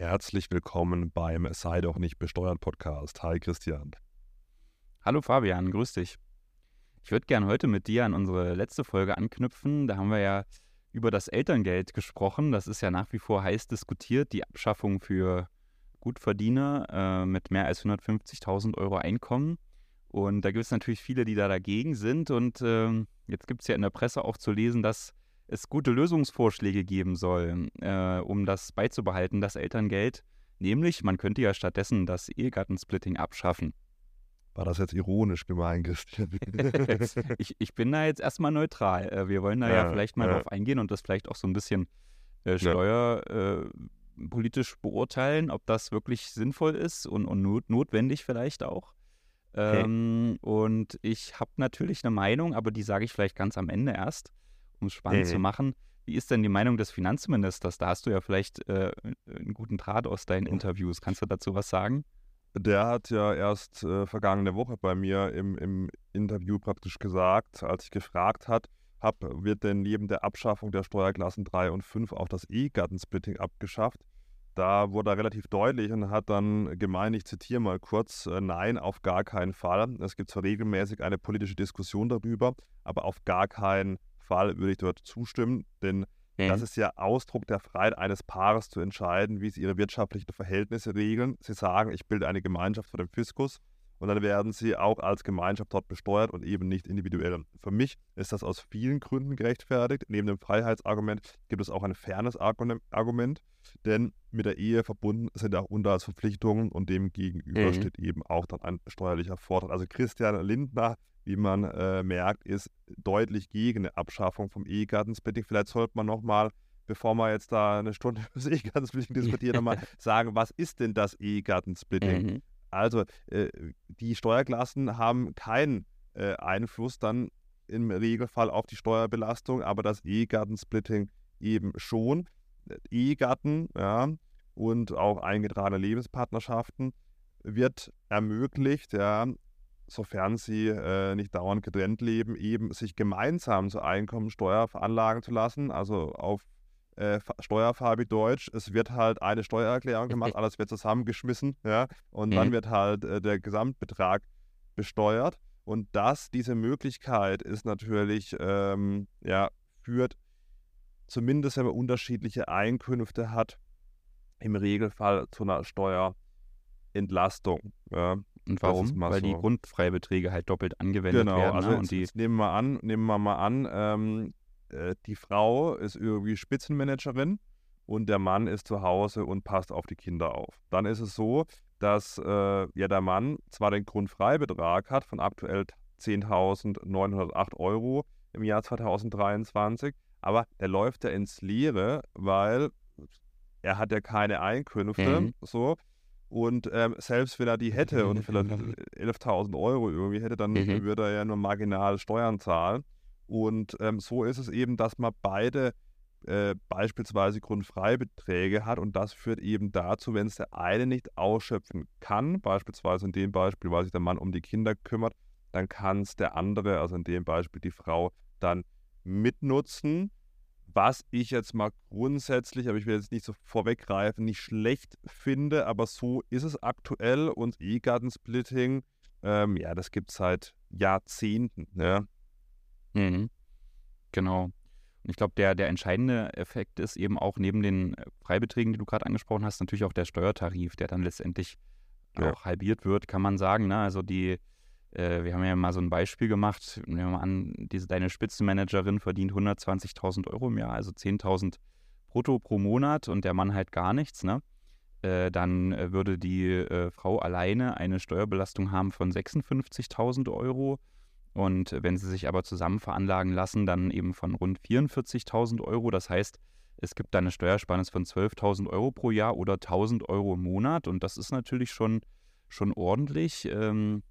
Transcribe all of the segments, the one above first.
Herzlich willkommen beim Sei doch nicht besteuert Podcast. Hi Christian. Hallo Fabian, grüß dich. Ich würde gern heute mit dir an unsere letzte Folge anknüpfen. Da haben wir ja über das Elterngeld gesprochen. Das ist ja nach wie vor heiß diskutiert, die Abschaffung für Gutverdiener äh, mit mehr als 150.000 Euro Einkommen. Und da gibt es natürlich viele, die da dagegen sind. Und äh, jetzt gibt es ja in der Presse auch zu lesen, dass es gute Lösungsvorschläge geben soll, äh, um das beizubehalten, das Elterngeld. Nämlich, man könnte ja stattdessen das Ehegattensplitting abschaffen. War das jetzt ironisch gemeint, Christian? ich, ich bin da jetzt erstmal neutral. Äh, wir wollen da ja, ja vielleicht mal ja. drauf eingehen und das vielleicht auch so ein bisschen äh, steuerpolitisch äh, beurteilen, ob das wirklich sinnvoll ist und, und not notwendig vielleicht auch. Ähm, okay. Und ich habe natürlich eine Meinung, aber die sage ich vielleicht ganz am Ende erst, um es spannend mhm. zu machen. Wie ist denn die Meinung des Finanzministers? Da hast du ja vielleicht äh, einen guten Draht aus deinen Interviews. Kannst du dazu was sagen? Der hat ja erst äh, vergangene Woche bei mir im, im Interview praktisch gesagt, als ich gefragt hat, hab, wird denn neben der Abschaffung der Steuerklassen 3 und 5 auch das E-Gattensplitting abgeschafft? Da wurde er relativ deutlich und hat dann gemeint, ich zitiere mal kurz, äh, nein, auf gar keinen Fall. Es gibt zwar regelmäßig eine politische Diskussion darüber, aber auf gar keinen Fall würde ich dort zustimmen, denn Mhm. Das ist ja Ausdruck der Freiheit eines Paares zu entscheiden, wie sie ihre wirtschaftlichen Verhältnisse regeln. Sie sagen, ich bilde eine Gemeinschaft vor dem Fiskus und dann werden sie auch als Gemeinschaft dort besteuert und eben nicht individuell. Für mich ist das aus vielen Gründen gerechtfertigt. Neben dem Freiheitsargument gibt es auch ein Fairness-Argument, denn mit der Ehe verbunden sind auch Unterhaltsverpflichtungen und dem gegenüber mhm. steht eben auch dann ein steuerlicher Vorteil. Also Christian Lindner wie man äh, merkt, ist deutlich gegen eine Abschaffung vom Ehegattensplitting. Vielleicht sollte man nochmal, bevor wir jetzt da eine Stunde über das Ehegattensplitting diskutieren, nochmal sagen, was ist denn das Ehegattensplitting? Mhm. Also äh, die Steuerklassen haben keinen äh, Einfluss dann im Regelfall auf die Steuerbelastung, aber das Ehegattensplitting eben schon. Ehegatten ja, und auch eingetragene Lebenspartnerschaften wird ermöglicht, ja, sofern sie äh, nicht dauernd getrennt leben, eben sich gemeinsam zur Einkommensteuer veranlagen zu lassen, also auf äh, Steuerfarbe Deutsch. Es wird halt eine Steuererklärung gemacht, alles wird zusammengeschmissen, ja, und mhm. dann wird halt äh, der Gesamtbetrag besteuert. Und das, diese Möglichkeit ist natürlich, ähm, ja, führt zumindest, wenn man unterschiedliche Einkünfte hat, im Regelfall zu einer Steuerentlastung. Ja. Und warum? Weil so. die Grundfreibeträge halt doppelt angewendet genau, werden. Also ne? und die nehmen wir an, nehmen wir mal an, ähm, äh, die Frau ist irgendwie Spitzenmanagerin und der Mann ist zu Hause und passt auf die Kinder auf. Dann ist es so, dass äh, ja der Mann zwar den Grundfreibetrag hat von aktuell 10.908 Euro im Jahr 2023, aber er läuft ja ins Leere, weil er hat ja keine Einkünfte, mhm. so und ähm, selbst wenn er die hätte und vielleicht 11.000 Euro irgendwie hätte, dann mhm. würde er ja nur marginal Steuern zahlen. Und ähm, so ist es eben, dass man beide äh, beispielsweise Grundfreibeträge hat und das führt eben dazu, wenn es der eine nicht ausschöpfen kann, beispielsweise in dem Beispiel, weil sich der Mann um die Kinder kümmert, dann kann es der andere, also in dem Beispiel die Frau, dann mitnutzen was ich jetzt mal grundsätzlich, aber ich will jetzt nicht so vorweggreifen, nicht schlecht finde, aber so ist es aktuell und E-Gartensplitting, ähm, ja, das gibt es seit Jahrzehnten. Ja. Mhm. Genau. Und ich glaube, der, der entscheidende Effekt ist eben auch neben den äh, Freibeträgen, die du gerade angesprochen hast, natürlich auch der Steuertarif, der dann letztendlich ja. auch halbiert wird, kann man sagen. Ne? Also die äh, wir haben ja mal so ein Beispiel gemacht. Nehmen wir mal an, diese, deine Spitzenmanagerin verdient 120.000 Euro im Jahr, also 10.000 brutto pro Monat und der Mann halt gar nichts, ne? Äh, dann äh, würde die Frau alleine eine Steuerbelastung haben von 56.000 Euro. Und wenn sie sich aber zusammen veranlagen lassen, dann eben von rund 44.000 Euro. Das heißt, es gibt da eine Steuersparnis von 12.000 Euro pro Jahr oder 1.000 Euro im Monat. Und das ist natürlich schon, schon ordentlich. Ähm,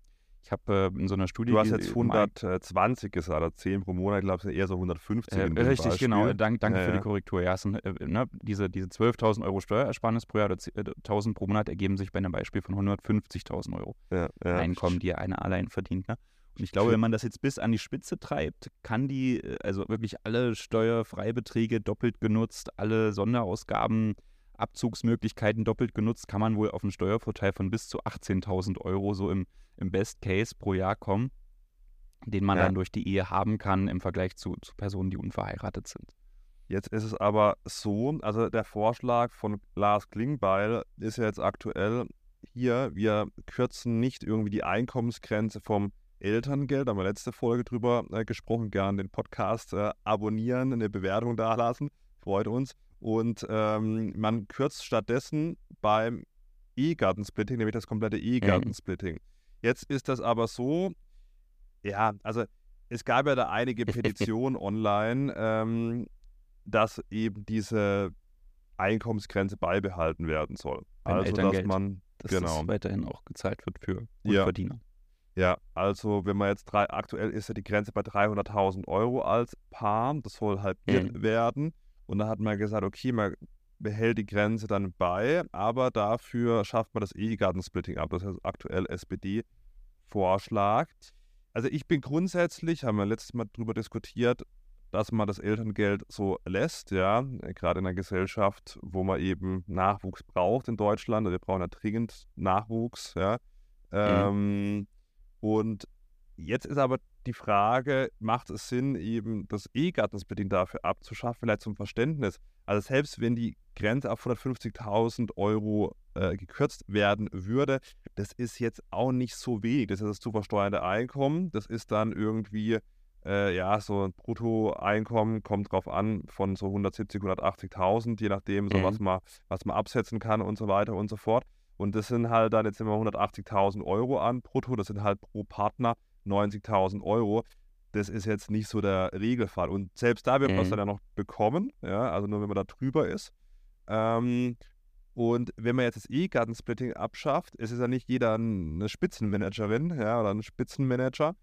ich habe äh, in so einer Studie. Du hast jetzt 120 gesagt, oder 10 pro Monat, ich glaube, sind eher so 150. Äh, richtig, Beispiel. genau. Dank, danke ja, für die Korrektur. Ja, sind, äh, ne, diese, diese 12.000 Euro Steuerersparnis pro Jahr oder 1.000 pro Monat ergeben sich bei einem Beispiel von 150.000 Euro ja, ja. Einkommen, die einer allein verdient. Ne? Und ich glaube, wenn man das jetzt bis an die Spitze treibt, kann die, äh, also wirklich alle Steuerfreibeträge doppelt genutzt, alle Sonderausgaben Abzugsmöglichkeiten doppelt genutzt, kann man wohl auf einen Steuervorteil von bis zu 18.000 Euro so im, im Best Case pro Jahr kommen, den man ja. dann durch die Ehe haben kann im Vergleich zu, zu Personen, die unverheiratet sind. Jetzt ist es aber so, also der Vorschlag von Lars Klingbeil ist ja jetzt aktuell hier, wir kürzen nicht irgendwie die Einkommensgrenze vom Elterngeld, da haben wir letzte Folge drüber äh, gesprochen, gerne den Podcast äh, abonnieren, eine Bewertung dalassen, freut uns. Und ähm, man kürzt stattdessen beim E-Gartensplitting, nämlich das komplette mhm. E-Gartensplitting. Jetzt ist das aber so, ja, also es gab ja da einige Petitionen online, ähm, dass eben diese Einkommensgrenze beibehalten werden soll. Beim also, dass man dass genau. das weiterhin auch gezahlt wird für Gutverdiener. Ja. Ja, also wenn man jetzt drei, aktuell ist ja die Grenze bei 300.000 Euro als Paar, das soll halbiert mhm. werden. Und da hat man gesagt, okay, man behält die Grenze dann bei, aber dafür schafft man das Ehegattensplitting ab. Das ist aktuell SPD-Vorschlag. Also ich bin grundsätzlich, haben wir letztes Mal darüber diskutiert, dass man das Elterngeld so lässt, ja, gerade in einer Gesellschaft, wo man eben Nachwuchs braucht in Deutschland. Wir brauchen ja dringend Nachwuchs, ja. Mhm. Und jetzt ist aber die Frage, macht es Sinn, eben das E-Gattensplitting dafür abzuschaffen, vielleicht zum Verständnis. Also selbst wenn die Grenze auf 150.000 Euro äh, gekürzt werden würde, das ist jetzt auch nicht so wenig. Das ist das zu versteuernde Einkommen. Das ist dann irgendwie, äh, ja, so ein Bruttoeinkommen, kommt drauf an, von so 170.000, 180.000, je nachdem, so mhm. was, man, was man absetzen kann und so weiter und so fort. Und das sind halt dann jetzt immer 180.000 Euro an brutto, das sind halt pro Partner 90.000 Euro. Das ist jetzt nicht so der Regelfall. Und selbst da wird man es mhm. dann ja noch bekommen, ja, also nur wenn man da drüber ist. Ähm, und wenn man jetzt das E-Gartensplitting abschafft, es ist ja nicht jeder eine Spitzenmanagerin ja, oder ein Spitzenmanager,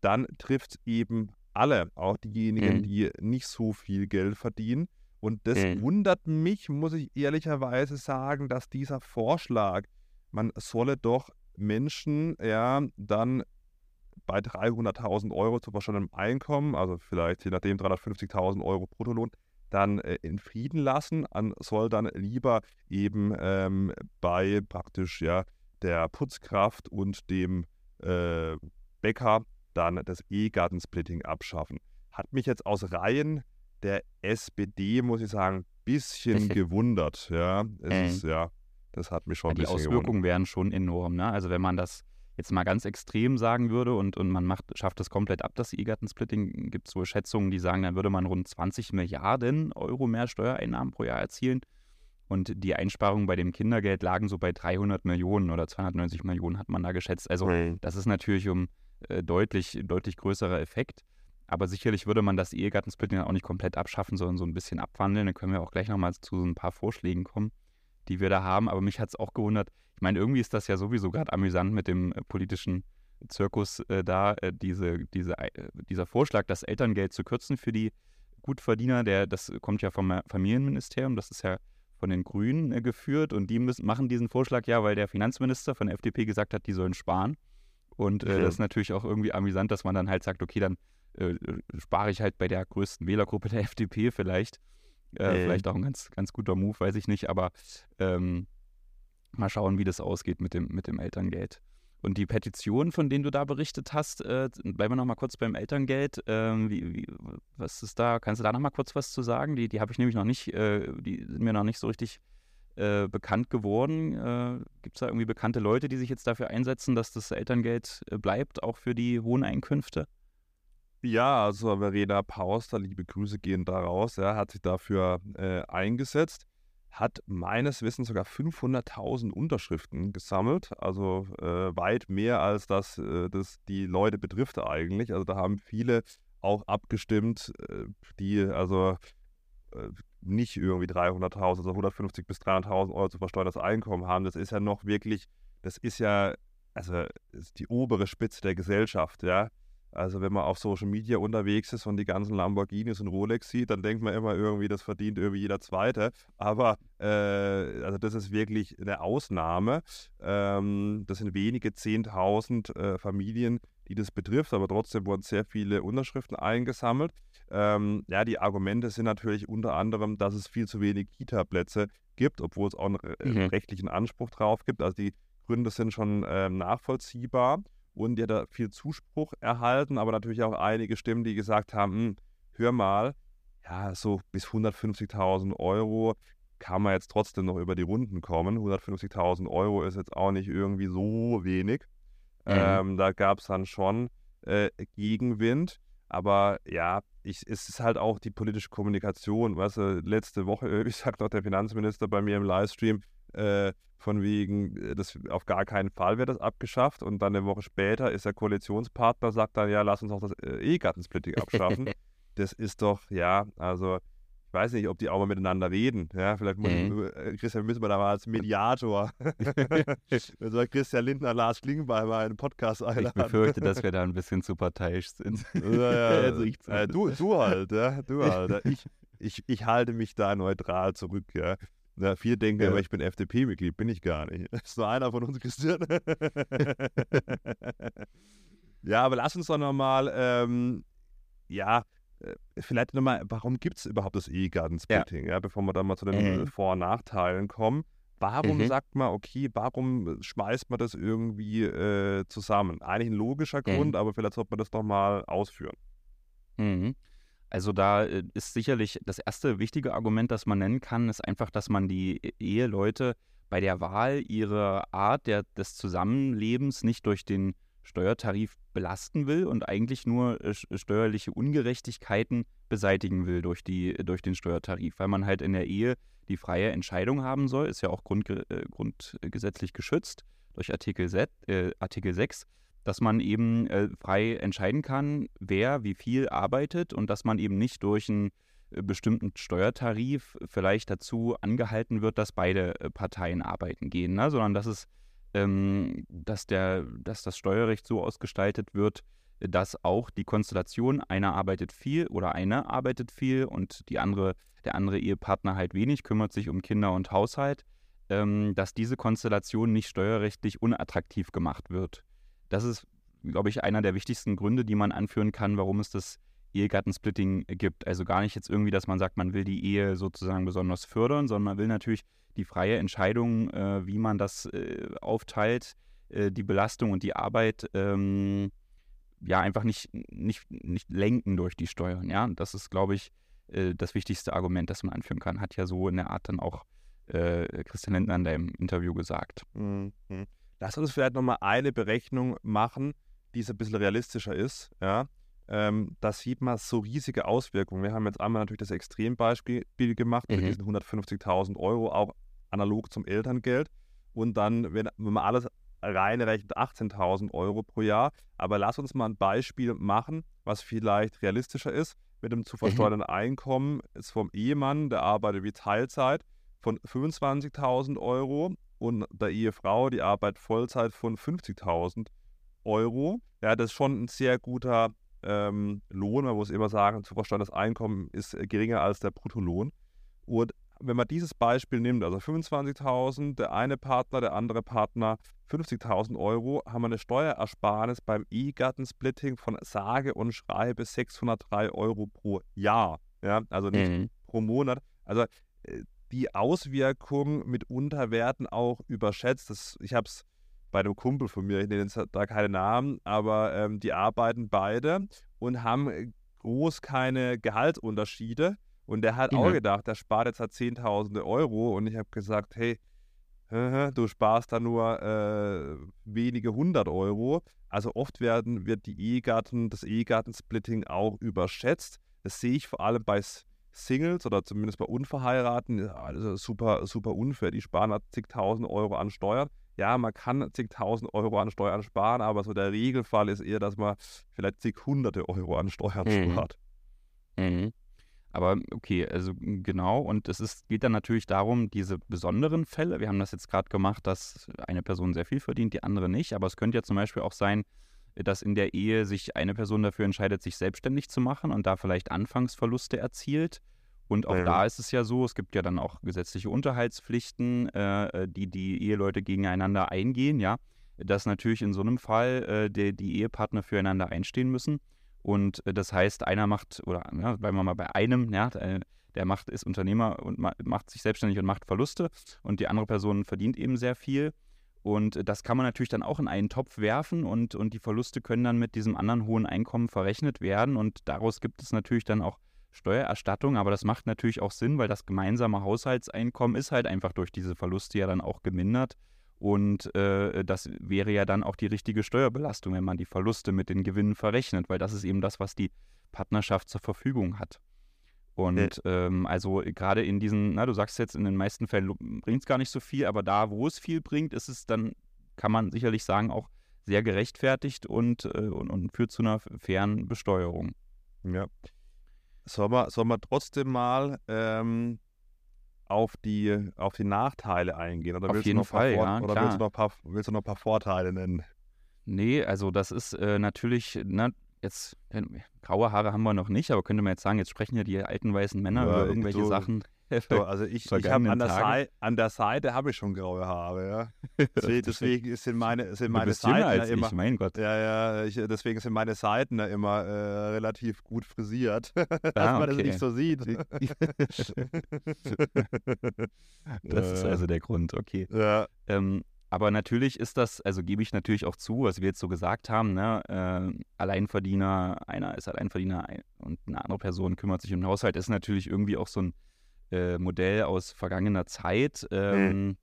dann trifft es eben alle, auch diejenigen, mhm. die nicht so viel Geld verdienen. Und das mhm. wundert mich, muss ich ehrlicherweise sagen, dass dieser Vorschlag, man solle doch Menschen ja dann bei 300.000 Euro zu wahrscheinlichem Einkommen, also vielleicht je nachdem 350.000 Euro Bruttolohn, dann äh, in Frieden lassen, an, soll dann lieber eben ähm, bei praktisch ja der Putzkraft und dem äh, Bäcker dann das E-Gartensplitting abschaffen. Hat mich jetzt aus Reihen der SPD, muss ich sagen, ein bisschen gewundert. Ja, es ist, ja, das hat mich schon ja, ein bisschen Die Auswirkungen gewundert. wären schon enorm. Ne? Also wenn man das jetzt mal ganz extrem sagen würde und, und man macht, schafft das komplett ab, das E-Gartensplitting, gibt es wohl Schätzungen, die sagen, dann würde man rund 20 Milliarden Euro mehr Steuereinnahmen pro Jahr erzielen. Und die Einsparungen bei dem Kindergeld lagen so bei 300 Millionen oder 290 Millionen hat man da geschätzt. Also mhm. das ist natürlich um äh, deutlich, deutlich größerer Effekt. Aber sicherlich würde man das Ehegattensplitting auch nicht komplett abschaffen, sondern so ein bisschen abwandeln. Dann können wir auch gleich nochmal zu so ein paar Vorschlägen kommen, die wir da haben. Aber mich hat es auch gewundert. Ich meine, irgendwie ist das ja sowieso gerade amüsant mit dem äh, politischen Zirkus äh, da, äh, diese, diese, äh, dieser Vorschlag, das Elterngeld zu kürzen für die Gutverdiener, der, das kommt ja vom Familienministerium, das ist ja von den Grünen äh, geführt und die müssen, machen diesen Vorschlag ja, weil der Finanzminister von der FDP gesagt hat, die sollen sparen. Und äh, das ist natürlich auch irgendwie amüsant, dass man dann halt sagt, okay, dann äh, spare ich halt bei der größten Wählergruppe der FDP vielleicht. Äh, vielleicht auch ein ganz, ganz guter Move, weiß ich nicht, aber ähm, mal schauen, wie das ausgeht mit dem, mit dem Elterngeld. Und die Petition, von denen du da berichtet hast, äh, bleiben wir noch mal kurz beim Elterngeld. Ähm, wie, wie, was ist da? Kannst du da noch mal kurz was zu sagen? Die, die habe ich nämlich noch nicht, äh, die sind mir noch nicht so richtig äh, bekannt geworden. Äh, Gibt es da irgendwie bekannte Leute, die sich jetzt dafür einsetzen, dass das Elterngeld äh, bleibt, auch für die hohen Einkünfte? Ja, also Verena Pauster, liebe Grüße gehen da raus, ja, hat sich dafür äh, eingesetzt, hat meines Wissens sogar 500.000 Unterschriften gesammelt, also äh, weit mehr als das, äh, das die Leute betrifft eigentlich. Also da haben viele auch abgestimmt, äh, die also äh, nicht irgendwie 300.000, also 150 bis 300.000 Euro zu versteuerndes Einkommen haben. Das ist ja noch wirklich, das ist ja, also ist die obere Spitze der Gesellschaft, ja. Also wenn man auf Social Media unterwegs ist und die ganzen Lamborghinis und Rolex sieht, dann denkt man immer irgendwie, das verdient irgendwie jeder Zweite. Aber äh, also das ist wirklich eine Ausnahme. Ähm, das sind wenige 10.000 äh, Familien, die das betrifft, aber trotzdem wurden sehr viele Unterschriften eingesammelt. Ähm, ja, die Argumente sind natürlich unter anderem, dass es viel zu wenig Kita-Plätze gibt, obwohl es auch einen mhm. rechtlichen Anspruch drauf gibt. Also die Gründe sind schon äh, nachvollziehbar und die hat da viel Zuspruch erhalten, aber natürlich auch einige Stimmen, die gesagt haben, hm, hör mal, ja, so bis 150.000 Euro kann man jetzt trotzdem noch über die Runden kommen. 150.000 Euro ist jetzt auch nicht irgendwie so wenig. Mhm. Ähm, da gab es dann schon äh, Gegenwind. Aber ja, ich, es ist halt auch die politische Kommunikation. Weißt du, letzte Woche, wie sagt noch der Finanzminister bei mir im Livestream, äh, von wegen, äh, das auf gar keinen Fall wird das abgeschafft. Und dann eine Woche später ist der Koalitionspartner, sagt dann, ja, lass uns auch das äh, Ehegattensplitting abschaffen. das ist doch, ja, also ich weiß nicht, ob die auch mal miteinander reden. Ja, vielleicht muss mhm. ich, Christian, müssen wir da mal als Mediator. soll Christian Lindner, Lars Klingbeil mal einen Podcast einladen. Ich befürchte, dass wir da ein bisschen zu parteiisch sind. Ja, also ich, äh, du, du halt, ja, du halt. Ich, ich, ich halte mich da neutral zurück, ja. Ja, viele denken ja. ich bin FDP-Mitglied, bin ich gar nicht. Das ist nur einer von uns, Christian. ja, aber lass uns doch nochmal, ähm, ja, äh, vielleicht nochmal, warum gibt es überhaupt das E-Garden-Splitting, ja. ja. bevor wir dann mal zu den mhm. Vor- und Nachteilen kommen. Warum mhm. sagt man, okay, warum schmeißt man das irgendwie äh, zusammen? Eigentlich ein logischer mhm. Grund, aber vielleicht sollte man das nochmal ausführen. Mhm. Also da äh, ist sicherlich das erste wichtige Argument, das man nennen kann, ist einfach, dass man die e-, Eheleute bei der Wahl ihrer Art der, des Zusammenlebens nicht durch den Steuertarif belasten will und eigentlich nur äh, steuerliche Ungerechtigkeiten beseitigen will durch, die, durch den Steuertarif, weil man halt in der Ehe die freie Entscheidung haben soll, ist ja auch grundge äh, grundgesetzlich geschützt durch Artikel, Z, äh, Artikel 6 dass man eben äh, frei entscheiden kann, wer wie viel arbeitet und dass man eben nicht durch einen äh, bestimmten Steuertarif vielleicht dazu angehalten wird, dass beide äh, Parteien arbeiten gehen, ne? sondern dass es ähm, dass, der, dass das Steuerrecht so ausgestaltet wird, dass auch die Konstellation, einer arbeitet viel oder einer arbeitet viel und die andere, der andere Ehepartner halt wenig, kümmert sich um Kinder und Haushalt, ähm, dass diese Konstellation nicht steuerrechtlich unattraktiv gemacht wird. Das ist, glaube ich, einer der wichtigsten Gründe, die man anführen kann, warum es das Ehegattensplitting gibt. Also gar nicht jetzt irgendwie, dass man sagt, man will die Ehe sozusagen besonders fördern, sondern man will natürlich die freie Entscheidung, äh, wie man das äh, aufteilt, äh, die Belastung und die Arbeit, ähm, ja, einfach nicht, nicht, nicht lenken durch die Steuern. Ja, das ist, glaube ich, äh, das wichtigste Argument, das man anführen kann. Hat ja so in der Art dann auch äh, Christian Lindner in deinem Interview gesagt. Mhm. Lass uns vielleicht nochmal eine Berechnung machen, die so ein bisschen realistischer ist. Ja? Ähm, da sieht man so riesige Auswirkungen. Wir haben jetzt einmal natürlich das Extrembeispiel gemacht mhm. mit diesen 150.000 Euro, auch analog zum Elterngeld. Und dann, wenn, wenn man alles rein rechnet, 18.000 Euro pro Jahr. Aber lass uns mal ein Beispiel machen, was vielleicht realistischer ist. Mit dem zu versteuernden mhm. Einkommen ist vom Ehemann, der arbeitet wie Teilzeit, von 25.000 Euro und der Ehefrau die Arbeit Vollzeit von 50.000 Euro. Ja, das ist schon ein sehr guter ähm, Lohn. Man muss immer sagen, zu verstandenes Einkommen ist äh, geringer als der Bruttolohn. Und wenn man dieses Beispiel nimmt, also 25.000, der eine Partner, der andere Partner 50.000 Euro, haben wir eine Steuerersparnis beim E-Gattensplitting von sage und schreibe 603 Euro pro Jahr. Ja, also nicht mhm. pro Monat. Also äh, die Auswirkungen mitunter werden auch überschätzt. Das, ich habe es bei einem Kumpel von mir, ich nenne jetzt da keine Namen, aber ähm, die arbeiten beide und haben äh, groß keine Gehaltsunterschiede. Und der hat mhm. auch gedacht, der spart jetzt halt Zehntausende Euro. Und ich habe gesagt, hey, du sparst da nur äh, wenige hundert Euro. Also oft werden, wird die Ehegatten, das Ehegattensplitting auch überschätzt. Das sehe ich vor allem bei Singles oder zumindest bei Unverheirateten, also super, super unfair. Die sparen halt zigtausend Euro an Steuern. Ja, man kann zigtausend Euro an Steuern sparen, aber so der Regelfall ist eher, dass man vielleicht zig hunderte Euro an Steuern mhm. spart. Mhm. Aber okay, also genau, und es ist, geht dann natürlich darum, diese besonderen Fälle, wir haben das jetzt gerade gemacht, dass eine Person sehr viel verdient, die andere nicht, aber es könnte ja zum Beispiel auch sein, dass in der Ehe sich eine Person dafür entscheidet, sich selbstständig zu machen und da vielleicht Anfangsverluste erzielt. Und auch ja. da ist es ja so, es gibt ja dann auch gesetzliche Unterhaltspflichten, äh, äh, die die Eheleute gegeneinander eingehen, ja. dass natürlich in so einem Fall äh, die, die Ehepartner füreinander einstehen müssen. Und äh, das heißt, einer macht, oder ja, bleiben wir mal bei einem, ja, äh, der macht, ist Unternehmer und ma macht sich selbstständig und macht Verluste und die andere Person verdient eben sehr viel. Und das kann man natürlich dann auch in einen Topf werfen und, und die Verluste können dann mit diesem anderen hohen Einkommen verrechnet werden. Und daraus gibt es natürlich dann auch Steuererstattung, aber das macht natürlich auch Sinn, weil das gemeinsame Haushaltseinkommen ist halt einfach durch diese Verluste ja dann auch gemindert. Und äh, das wäre ja dann auch die richtige Steuerbelastung, wenn man die Verluste mit den Gewinnen verrechnet, weil das ist eben das, was die Partnerschaft zur Verfügung hat. Und ja. ähm, also gerade in diesen, na, du sagst jetzt, in den meisten Fällen bringt es gar nicht so viel, aber da, wo es viel bringt, ist es dann, kann man sicherlich sagen, auch sehr gerechtfertigt und, äh, und, und führt zu einer fairen Besteuerung. Ja. Sollen wir, sollen wir trotzdem mal ähm, auf, die, auf die Nachteile eingehen? Oder auf jeden Fall, ja. Oder willst du, noch ein paar, willst du noch ein paar Vorteile nennen? Nee, also das ist äh, natürlich, na, jetzt äh, graue Haare haben wir noch nicht, aber könnte man jetzt sagen, jetzt sprechen ja die alten weißen Männer ja, über irgendwelche du, Sachen. Du, also ich, ich habe an, der an der Seite habe ich schon graue Haare, ja. Deswegen, deswegen sind meine, sind meine Seiten ja immer, ich, mein Gott. Ja, ja, ich, deswegen sind meine Seiten ja immer äh, relativ gut frisiert, ah, dass man okay. das nicht so sieht. das ist also der Grund, okay. Ja. Ähm, aber natürlich ist das, also gebe ich natürlich auch zu, was wir jetzt so gesagt haben, ne, äh, Alleinverdiener, einer ist Alleinverdiener und eine andere Person kümmert sich um den Haushalt, ist natürlich irgendwie auch so ein äh, Modell aus vergangener Zeit. Ähm, mhm.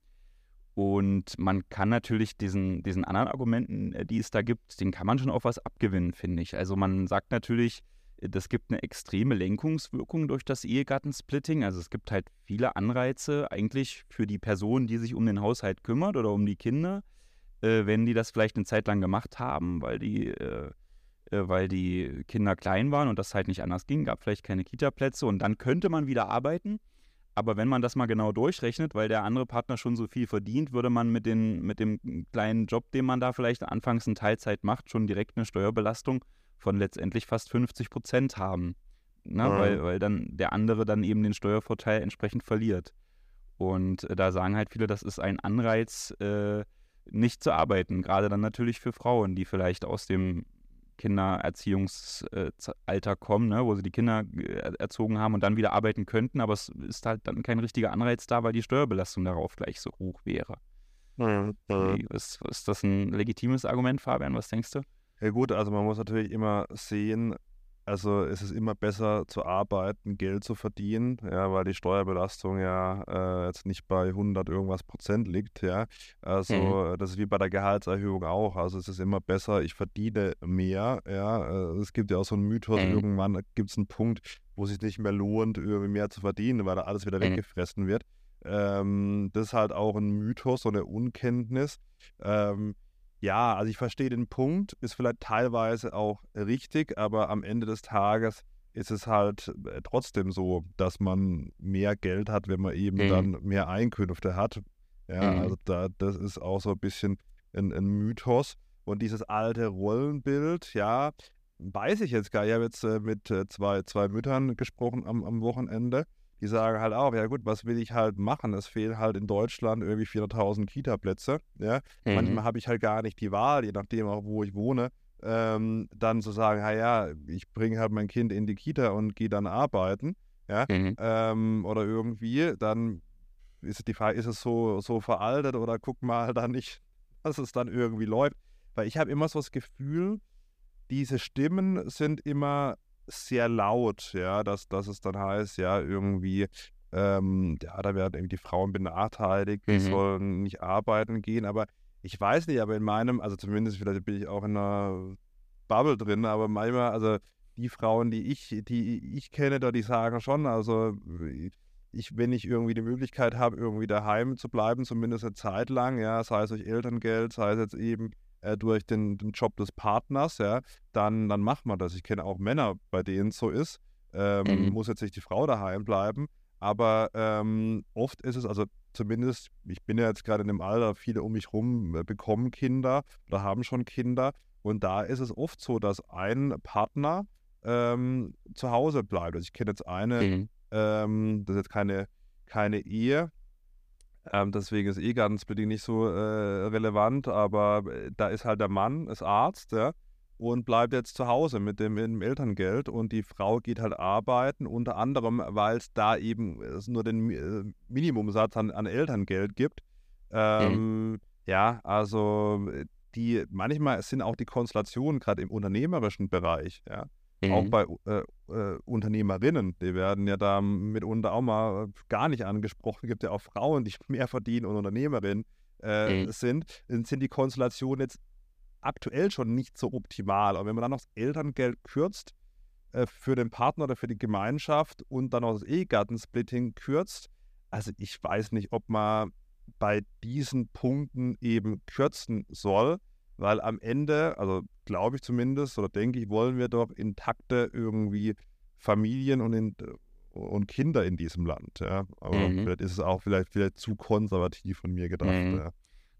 Und man kann natürlich diesen, diesen anderen Argumenten, äh, die es da gibt, den kann man schon auch was abgewinnen, finde ich. Also man sagt natürlich, das gibt eine extreme Lenkungswirkung durch das Ehegattensplitting. Also es gibt halt viele Anreize eigentlich für die Person, die sich um den Haushalt kümmert oder um die Kinder, äh, wenn die das vielleicht eine Zeit lang gemacht haben, weil die, äh, äh, weil die Kinder klein waren und das halt nicht anders ging, gab vielleicht keine Kita-Plätze und dann könnte man wieder arbeiten. Aber wenn man das mal genau durchrechnet, weil der andere Partner schon so viel verdient, würde man mit, den, mit dem kleinen Job, den man da vielleicht anfangs in Teilzeit macht, schon direkt eine Steuerbelastung von letztendlich fast 50 Prozent haben. Ne? Mhm. Weil, weil dann der andere dann eben den Steuervorteil entsprechend verliert. Und äh, da sagen halt viele, das ist ein Anreiz, äh, nicht zu arbeiten. Gerade dann natürlich für Frauen, die vielleicht aus dem Kindererziehungsalter kommen, ne, wo sie die Kinder äh, erzogen haben und dann wieder arbeiten könnten, aber es ist halt dann kein richtiger Anreiz da, weil die Steuerbelastung darauf gleich so hoch wäre. Mhm. Ist, ist das ein legitimes Argument, Fabian? Was denkst du? Ja gut, also man muss natürlich immer sehen, also es ist immer besser zu arbeiten, Geld zu verdienen, ja, weil die Steuerbelastung ja äh, jetzt nicht bei 100 irgendwas Prozent liegt, ja. Also mhm. das ist wie bei der Gehaltserhöhung auch. Also es ist immer besser, ich verdiene mehr, ja. Äh, es gibt ja auch so einen Mythos, mhm. irgendwann gibt es einen Punkt, wo es sich nicht mehr lohnt, irgendwie mehr zu verdienen, weil da alles wieder mhm. weggefressen wird. Ähm, das ist halt auch ein Mythos, so eine Unkenntnis. Ähm, ja, also ich verstehe den Punkt, ist vielleicht teilweise auch richtig, aber am Ende des Tages ist es halt äh, trotzdem so, dass man mehr Geld hat, wenn man eben mhm. dann mehr Einkünfte hat. Ja, mhm. also da, das ist auch so ein bisschen ein, ein Mythos. Und dieses alte Rollenbild, ja, weiß ich jetzt gar nicht. Ich habe jetzt äh, mit äh, zwei, zwei Müttern gesprochen am, am Wochenende die sagen halt auch, ja gut, was will ich halt machen? Es fehlen halt in Deutschland irgendwie 400.000 Kita-Plätze. Ja? Mhm. Manchmal habe ich halt gar nicht die Wahl, je nachdem auch, wo ich wohne, ähm, dann zu sagen, ja, ich bringe halt mein Kind in die Kita und gehe dann arbeiten. Ja? Mhm. Ähm, oder irgendwie, dann ist die Frage, ist es so, so veraltet oder guck mal dann nicht, dass es dann irgendwie läuft. Weil ich habe immer so das Gefühl, diese Stimmen sind immer sehr laut, ja, dass, dass es dann heißt, ja, irgendwie, ähm, ja, da werden irgendwie Frauen benachteiligt, die mhm. sollen nicht arbeiten gehen, aber ich weiß nicht, aber in meinem, also zumindest vielleicht bin ich auch in einer Bubble drin, aber manchmal, also die Frauen, die ich, die ich kenne, da die sagen schon, also ich, wenn ich irgendwie die Möglichkeit habe, irgendwie daheim zu bleiben, zumindest eine Zeit lang, ja, sei es durch Elterngeld, sei es jetzt eben äh, durch den, den, Job des Partners, ja, dann, dann macht man das. Ich kenne auch Männer, bei denen es so ist. Ähm, mhm. Muss jetzt nicht die Frau daheim bleiben, aber ähm, oft ist es, also zumindest, ich bin ja jetzt gerade in dem Alter, viele um mich rum äh, bekommen Kinder oder haben schon Kinder. Und da ist es oft so, dass ein Partner ähm, zu Hause bleibt. Also ich kenne jetzt eine, mhm. ähm, das ist jetzt keine, keine Ehe, Ähm, deswegen ist Ehegattensplitting nicht so äh, relevant, aber äh, da ist halt der Mann, ist Arzt, ja, und bleibt jetzt zu Hause mit dem, mit dem Elterngeld und die Frau geht halt arbeiten, unter anderem, weil es da eben es nur den äh, Minimumsatz an, an Elterngeld gibt. Mhm. Ähm, mhm. Ja, also äh, die manchmal sind auch die Konstellationen gerade im unternehmerischen Bereich, ja, mhm. auch bei äh, äh, Unternehmerinnen, die werden ja da mitunter auch mal gar nicht angesprochen. Es gibt ja auch Frauen, die mehr verdienen und Unternehmerinnen äh, mhm. sind, dann sind die Konstellationen jetzt aktuell schon nicht so optimal. Und wenn man dann noch das Elterngeld kürzt äh, für den Partner oder für die Gemeinschaft und dann noch das Ehegattensplitting kürzt, also ich weiß nicht, ob man bei diesen Punkten eben kürzen soll, weil am Ende, also glaube ich zumindest oder denke ich, wollen wir doch intakte irgendwie Familien und, in, und Kinder in diesem Land. Ja? Aber mhm. vielleicht ist es auch vielleicht, vielleicht zu konservativ von mir gedacht. Mhm. Ja.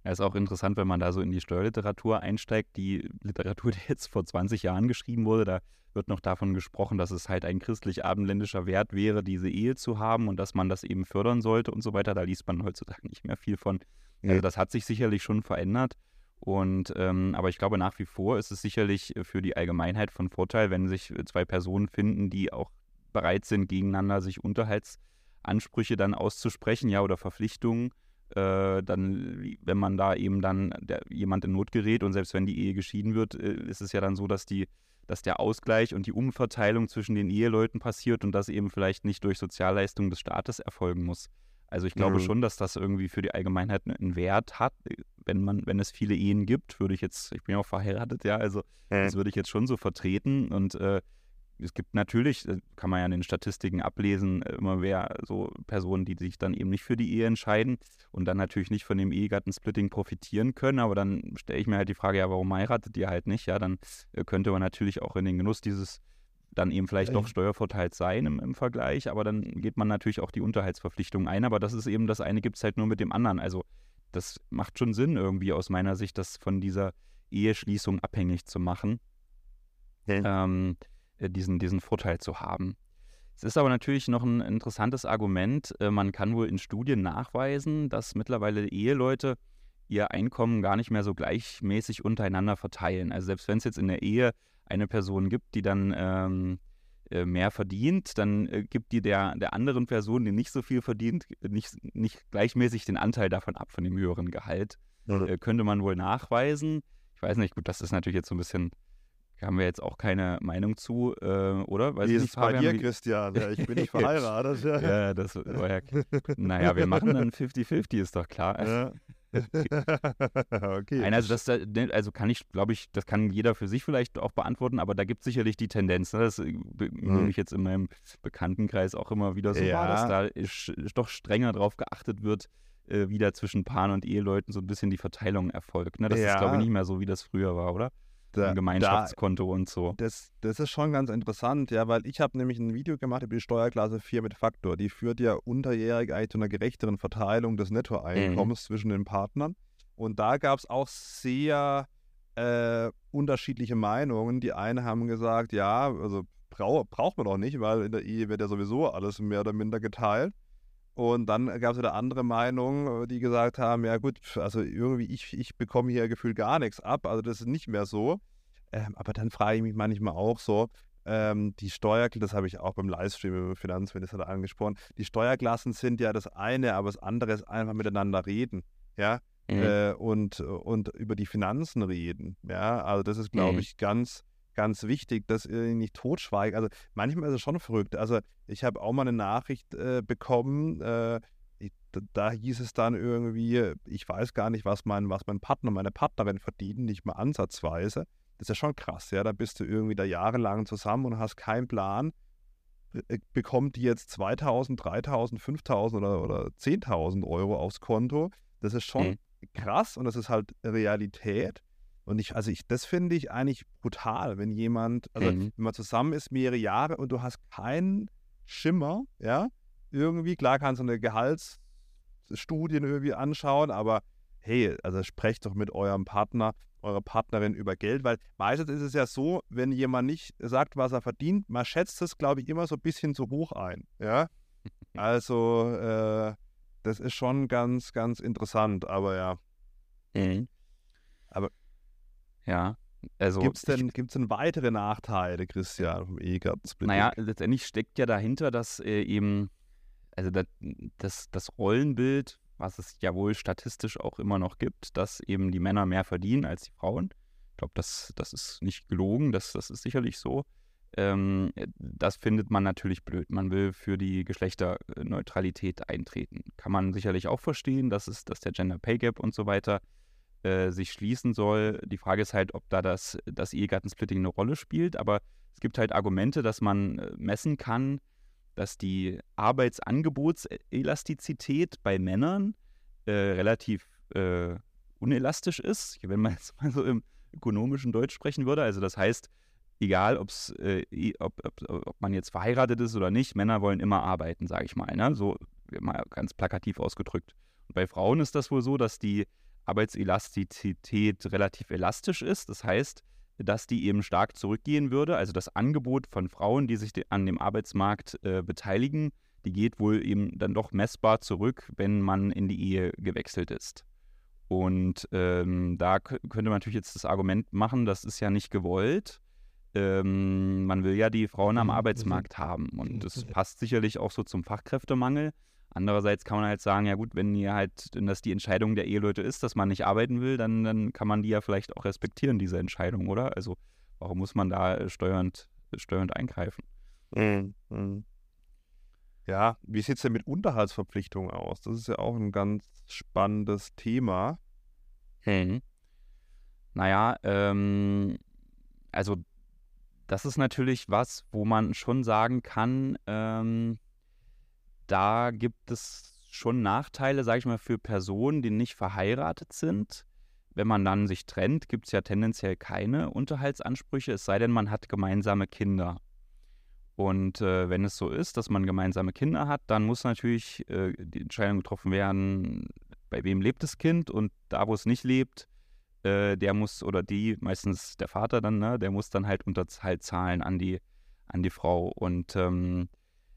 Ja, ist auch interessant, wenn man da so in die Steuerliteratur einsteigt. Die Literatur, die jetzt vor 20 Jahren geschrieben wurde, da wird noch davon gesprochen, dass es halt ein christlich-abendländischer Wert wäre, diese Ehe zu haben und dass man das eben fördern sollte und so weiter. Da liest man heutzutage nicht mehr viel von. Also das hat sich sicherlich schon verändert. Und ähm, aber ich glaube nach wie vor ist es sicherlich für die Allgemeinheit von Vorteil, wenn sich zwei Personen finden, die auch bereit sind, gegeneinander sich Unterhaltsansprüche dann auszusprechen, ja, oder Verpflichtungen. Äh, dann, wenn man da eben dann der, jemand in Not gerät und selbst wenn die Ehe geschieden wird, äh, ist es ja dann so, dass die dass der Ausgleich und die Umverteilung zwischen den Eheleuten passiert und das eben vielleicht nicht durch Sozialleistungen des Staates erfolgen muss. Also ich glaube mhm. schon, dass das irgendwie für die Allgemeinheit einen Wert hat, wenn man, wenn es viele Ehen gibt, würde ich jetzt, ich bin ja auch verheiratet, ja, also mhm. das würde ich jetzt schon so vertreten und äh, es gibt natürlich, äh, kann man ja in den Statistiken ablesen, äh, immer mehr so Personen, die sich dann eben nicht für die Ehe entscheiden und dann natürlich nicht von dem Ehegattensplitting profitieren können. Aber dann stelle ich mir halt die Frage, ja, warum heiratet ihr halt nicht? Ja, dann äh, könnte man natürlich auch in den Genuss dieses dann eben vielleicht doch Steuervorteils sein im, im Vergleich, aber dann geht man natürlich auch die Unterhaltsverpflichtungen ein. Aber das ist eben das eine, gibt es halt nur mit dem anderen. Also das macht schon Sinn irgendwie aus meiner Sicht, das von dieser Eheschließung abhängig zu machen. Ja. Ähm, äh, diesen, diesen Vorteil zu haben. Es ist aber natürlich noch ein interessantes Argument. Äh, man kann wohl in Studien nachweisen, dass mittlerweile Eheleute ihr Einkommen gar nicht mehr so gleichmäßig untereinander verteilen. Also selbst wenn es jetzt in der Ehe eine Person gibt, die dann ähm, äh, mehr verdient, dann äh, gibt die der, der anderen Person, die nicht so viel verdient, nicht, nicht gleichmäßig den Anteil davon ab, von dem höheren Gehalt. Ja. Äh, könnte man wohl nachweisen. Ich weiß nicht, gut, das ist natürlich jetzt so ein bisschen haben wir jetzt auch keine Meinung zu, äh, oder? Weiß Wie ist es bei dir, Christian? Ja, ich bin nicht verheiratet. ja. ja, das war ja. Naja, wir machen dann 50-50, ist doch klar. Ja. okay. Nein, also das, ne, also kann ich, glaube ich, das kann jeder für sich vielleicht auch beantworten, aber da gibt es sicherlich die Tendenz, ne? das äh, nehme hm. ich jetzt in meinem Bekanntenkreis auch immer wieder so ja. wahr, dass da ist, doch strenger drauf geachtet wird, äh, wieder zwischen Paaren und Eheleuten so ein bisschen die Verteilung erfolgt. Ne? Das ja. ist, glaube ich, nicht mehr so, wie das früher war, oder? Da, ein Gemeinschaftskonto da, und so. Das, das ist schon ganz interessant, ja, weil ich habe nämlich ein Video gemacht über die Steuerklasse 4 mit Faktor. Die führt ja unterjährig eigentlich zu einer gerechteren Verteilung des Nettoeinkommens mhm. zwischen den Partnern. Und da gab es auch sehr äh, unterschiedliche Meinungen. Die einen haben gesagt, ja, also brau braucht man doch nicht, weil in der Ehe wird ja sowieso alles mehr oder minder geteilt. Und dann gab es wieder andere Meinungen, die gesagt haben, ja gut, also irgendwie ich, ich bekomme hier gefühlt gar nichts ab, also das ist nicht mehr so. Ähm, aber dann frage ich mich manchmal auch so, ähm, die Steuerklassen, das habe ich auch beim Livestream über Finanzminister angesprochen, die Steuerklassen sind ja das eine, aber das andere ist einfach miteinander reden, ja, mhm. äh, und, und über die Finanzen reden, ja, also das ist, glaube mhm. ich, ganz ganz wichtig, dass ihr nicht totschweigt. Also manchmal ist es schon verrückt. Also ich habe auch mal eine Nachricht äh, bekommen, äh, ich, da hieß es dann irgendwie, ich weiß gar nicht, was mein, was mein Partner, meine Partnerin verdienen, nicht mal ansatzweise. Das ist ja schon krass, ja. Da bist du irgendwie da jahrelang zusammen und hast keinen Plan. Äh, bekommt die jetzt 2000, 3000, 5000 oder, oder 10.000 Euro aufs Konto? Das ist schon mhm. krass und das ist halt Realität. Und ich, also ich, das finde ich eigentlich brutal, wenn jemand, also mhm. wenn man zusammen ist mehrere Jahre und du hast keinen Schimmer, ja, irgendwie, klar kannst du eine Gehaltsstudien irgendwie anschauen, aber hey, also sprecht doch mit eurem Partner, eurer Partnerin über Geld, weil meistens ist es ja so, wenn jemand nicht sagt, was er verdient, man schätzt es, glaube ich, immer so ein bisschen zu hoch ein, ja. Also, äh, das ist schon ganz, ganz interessant, aber ja. Mhm. Aber ja, also gibt es denn, gibt's denn weitere Nachteile, Christian, vom Ehegattensplitting? Naja, letztendlich steckt ja dahinter, dass äh, eben, also das, das, das Rollenbild, was es ja wohl statistisch auch immer noch gibt, dass eben die Männer mehr verdienen als die Frauen. Ich glaube, das, das ist nicht gelogen, das, das ist sicherlich so. Ähm, das findet man natürlich blöd. Man will für die Geschlechterneutralität eintreten. Kann man sicherlich auch verstehen, dass, es, dass der Gender Pay Gap und so weiter äh, sich schließen soll. Die Frage ist halt, ob da das, das Ehegattensplitting eine Rolle spielt. Aber es gibt halt Argumente, dass man äh, messen kann, dass die Arbeitsangebotselastizität bei Männern äh, relativ äh, unelastisch ist, wenn man jetzt mal so im ökonomischen Deutsch sprechen würde. Also das heißt, egal ob's, äh, ob, ob, ob, man jetzt verheiratet ist oder nicht, Männer wollen immer arbeiten, sage ich mal. Ne? So mal ganz plakativ ausgedrückt. Und bei Frauen ist das wohl so, dass die Arbeitselastizität relativ elastisch ist. Das heißt, dass die eben stark zurückgehen würde. Also das Angebot von Frauen, die sich an dem Arbeitsmarkt äh, beteiligen, die geht wohl eben dann doch messbar zurück, wenn man in die Ehe gewechselt ist. Und ähm, da könnte man natürlich jetzt das Argument machen, das ist ja nicht gewollt. Ähm, man will ja die Frauen am mhm, Arbeitsmarkt haben. Und das passt sicherlich auch so zum Fachkräftemangel. Andererseits kann man halt sagen, ja gut, wenn ihr halt, wenn das die Entscheidung der Eheleute ist, dass man nicht arbeiten will, dann, dann kann man die ja vielleicht auch respektieren, diese Entscheidung, oder? Also warum muss man da äh, steuernd, steuernd eingreifen? Mhm. Mhm. Ja, wie sieht es denn mit Unterhaltsverpflichtungen aus? Das ist ja auch ein ganz spannendes Thema. Mhm. Naja, ähm, also das ist natürlich was, wo man schon sagen kann, ähm, da gibt es schon Nachteile, sage ich mal, für Personen, die nicht verheiratet sind. Wenn man dann sich trennt, gibt es ja tendenziell keine Unterhaltsansprüche, es sei denn, man hat gemeinsame Kinder. Und äh, wenn es so ist, dass man gemeinsame Kinder hat, dann muss natürlich äh, die Entscheidung getroffen werden, bei wem lebt das Kind und da, wo es nicht lebt, äh, der muss oder die, meistens der Vater dann, ne, der muss dann halt Unterhalt zahlen an die, an die Frau. Und ähm,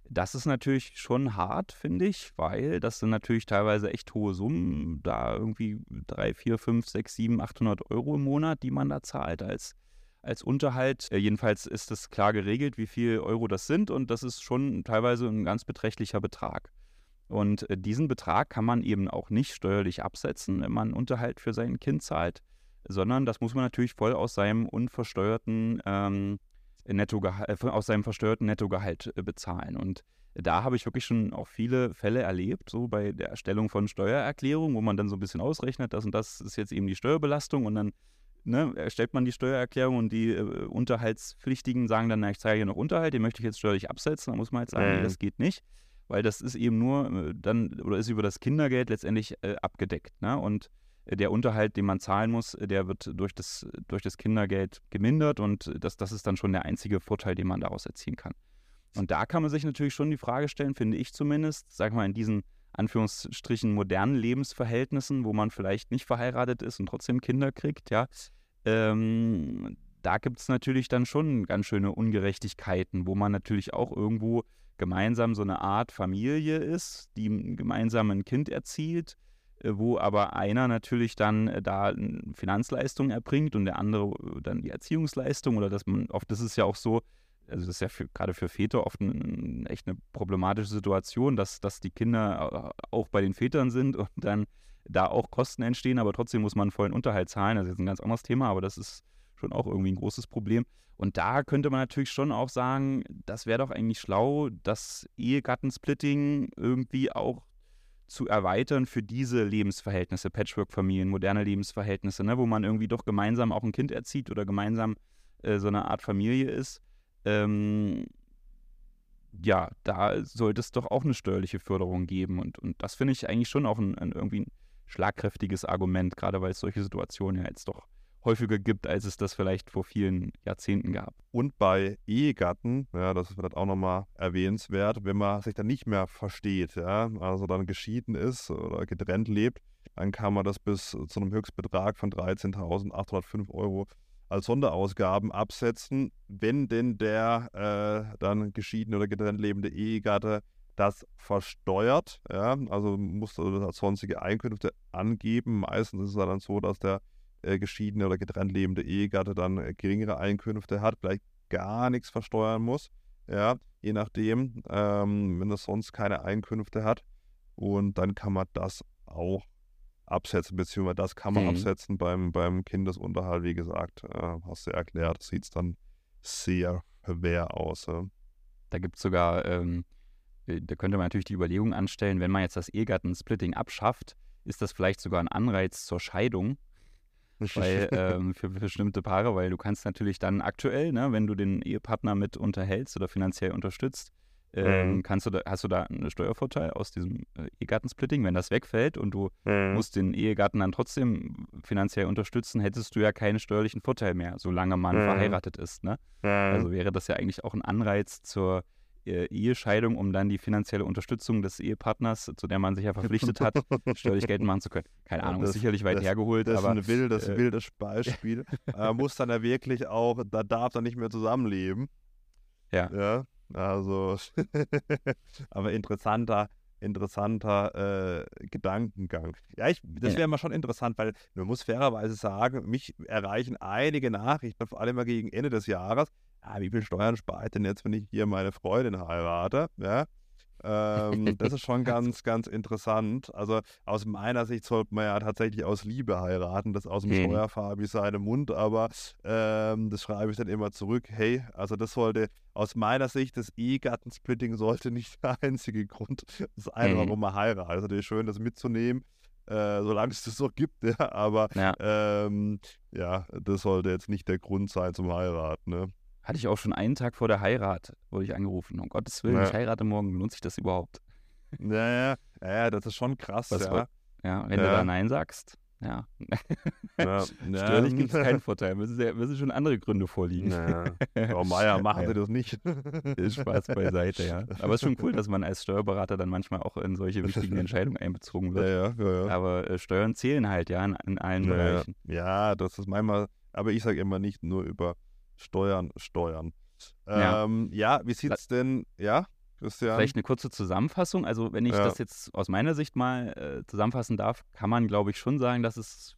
das ist natürlich schon hart, finde ich, weil das sind natürlich teilweise echt hohe Summen, da irgendwie 3, 4, 5, 6, 7, 800 Euro im Monat, die man da zahlt als, als Unterhalt. Äh, jedenfalls ist es klar geregelt, wie viel Euro das sind und das ist schon teilweise ein ganz beträchtlicher Betrag. Und äh, diesen Betrag kann man eben auch nicht steuerlich absetzen, wenn man Unterhalt für sein Kind zahlt, sondern das muss man natürlich voll aus seinem unversteuerten ähm, Nettogehalt, äh, aus seinem verstörten Nettogehalt äh, bezahlen. Und da habe ich wirklich schon auch viele Fälle erlebt, so bei der Erstellung von Steuererklärungen, wo man dann so ein bisschen ausrechnet, das und das ist jetzt eben die Steuerbelastung und dann ne, erstellt man die Steuererklärung und die äh, Unterhaltspflichtigen sagen dann, na, ich zahle hier noch Unterhalt, den möchte ich jetzt steuerlich absetzen. Da muss man halt sagen, mhm. nee, das geht nicht, weil das ist eben nur äh, dann oder ist über das Kindergeld letztendlich äh, abgedeckt. Ne? Und der Unterhalt, den man zahlen muss, der wird durch das, durch das Kindergeld gemindert und das, das ist dann schon der einzige Vorteil, den man daraus erzielen kann. Und da kann man sich natürlich schon die Frage stellen, finde ich zumindest, sag mal, in diesen Anführungsstrichen modernen Lebensverhältnissen, wo man vielleicht nicht verheiratet ist und trotzdem Kinder kriegt, ja, ähm, da gibt es natürlich dann schon ganz schöne Ungerechtigkeiten, wo man natürlich auch irgendwo gemeinsam so eine Art Familie ist, die gemeinsam ein Kind erzielt wo aber einer natürlich dann äh, da Finanzleistung erbringt und der andere äh, dann die Erziehungsleistung oder dass man, oft ist es ja auch so, also das ist ja für, gerade für Väter oft ein, echt eine problematische Situation, dass, dass die Kinder auch bei den Vätern sind und dann da auch Kosten entstehen, aber trotzdem muss man vollen Unterhalt zahlen. Das ist jetzt ein ganz anderes Thema, aber das ist schon auch irgendwie ein großes Problem. Und da könnte man natürlich schon auch sagen, das wäre doch eigentlich schlau, dass Ehegattensplitting irgendwie auch zu erweitern für diese Lebensverhältnisse, Patchwork-Familien, moderne Lebensverhältnisse, ne, wo man irgendwie doch gemeinsam auch ein Kind erzieht oder gemeinsam äh, so eine Art Familie ist. Ähm, ja, da sollte es doch auch eine steuerliche Förderung geben. Und, und das finde ich eigentlich schon auch ein, ein irgendwie ein schlagkräftiges Argument, gerade weil es solche Situationen ja jetzt doch häufiger gibt, als es das vielleicht vor vielen Jahrzehnten gab. Und bei Ehegatten, ja, das ist vielleicht auch nochmal erwähnenswert, wenn man sich dann nicht mehr versteht, ja, also dann geschieden ist oder getrennt lebt, dann kann man das bis zu einem Höchstbetrag von 13.805 Euro als Sonderausgaben absetzen, wenn denn der äh, dann geschieden oder getrennt lebende Ehegatte das versteuert. Ja? Also musst du das als sonstige Einkünfte angeben. Meistens ist es dann so, dass der äh, geschiedene oder getrennt lebende Ehegatte dann äh, geringere Einkünfte hat, vielleicht gar nichts versteuern muss. Ja, je nachdem, ähm, wenn er sonst keine Einkünfte hat. Und dann kann man das auch absetzen, beziehungsweise das kann man mhm. absetzen beim, beim Kindesunterhalt, wie gesagt, äh, hast du erklärt, sieht es dann sehr schwer aus. Ja. Da gibt es sogar, ähm, äh, da könnte man natürlich die Überlegung anstellen, wenn man jetzt das Ehegattensplitting abschafft, ist das vielleicht sogar ein Anreiz zur Scheidung, weil ähm, für, bestimmte Paare, weil du kannst natürlich dann aktuell, ne, wenn du den Ehepartner mit unterhältst oder finanziell unterstützt, ähm, mhm. kannst du da, hast du da einen Steuervorteil aus diesem äh, Ehegattensplitting? Wenn das wegfällt und du mhm. musst den Ehegatten dann trotzdem finanziell unterstützen, hättest du ja keinen steuerlichen Vorteil mehr, solange man mhm. verheiratet ist. Ne? Also wäre das ja eigentlich auch ein Anreiz zur Ehescheidung, um dann die finanzielle Unterstützung des Ehepartners, zu der man sich ja verpflichtet hat, steuerlich geltend machen zu können. Keine Ahnung, das, ist sicherlich weit das, hergeholt. Das aber, ist ein wildes, äh, wildes Beispiel. äh, muss dann ja wirklich auch, da darf er nicht mehr zusammenleben. Ja. ja also, aber interessanter, interessanter äh, Gedankengang. Ja, ich, das wäre mal schon interessant, weil man muss fairerweise sagen, mich erreichen einige Nachrichten, vor allem mal gegen Ende des Jahres, ah, wie viel Steuern spare ich denn jetzt, wenn ich hier meine Freundin heirate? Ja? Ähm, das ist schon ganz, ganz interessant. Also aus meiner Sicht sollte man ja tatsächlich aus Liebe heiraten, das aus dem mhm. Steuerfahr wie seinem Mund, aber ähm, das schreibe ich dann immer zurück. Hey, also das sollte aus meiner Sicht, das Ehegattensplitting sollte nicht der einzige Grund sein, mhm. warum man heiratet. Also natürlich schön, das mitzunehmen. Äh, solange es das so gibt, ja, aber ja. Ähm, ja, das sollte jetzt nicht der Grund sein zum Heiraten. Ne? Hatte ich auch schon einen Tag vor der Heirat, wurde ich angerufen. Um Gottes Willen, ja. ich heirate morgen. Lohnt sich das überhaupt? Ja, ja, das ist schon krass. Was, ja. ja, wenn ja. du da Nein sagst, ja. ja. Steuerlich gibt es keinen Vorteil. Müssen, müssen schon andere Gründe vorliegen. Ja. Oh, Meier, machen sie das nicht. Ist Spaß beiseite, ja. Aber es ist schon cool, dass man als Steuerberater dann manchmal auch in solche wichtigen Entscheidungen einbezogen wird. Ja, Aber äh, Steuern zählen halt, ja, in, in allen Bereichen. Ja, das ist manchmal, aber ich sage immer nicht nur über Steuern, Steuern. Ähm, ja. ja, wie sieht es denn, ja, Christian? Vielleicht eine kurze Zusammenfassung. Also, wenn ich ja. das jetzt aus meiner Sicht mal äh, zusammenfassen darf, kann man, glaube ich, schon sagen, dass es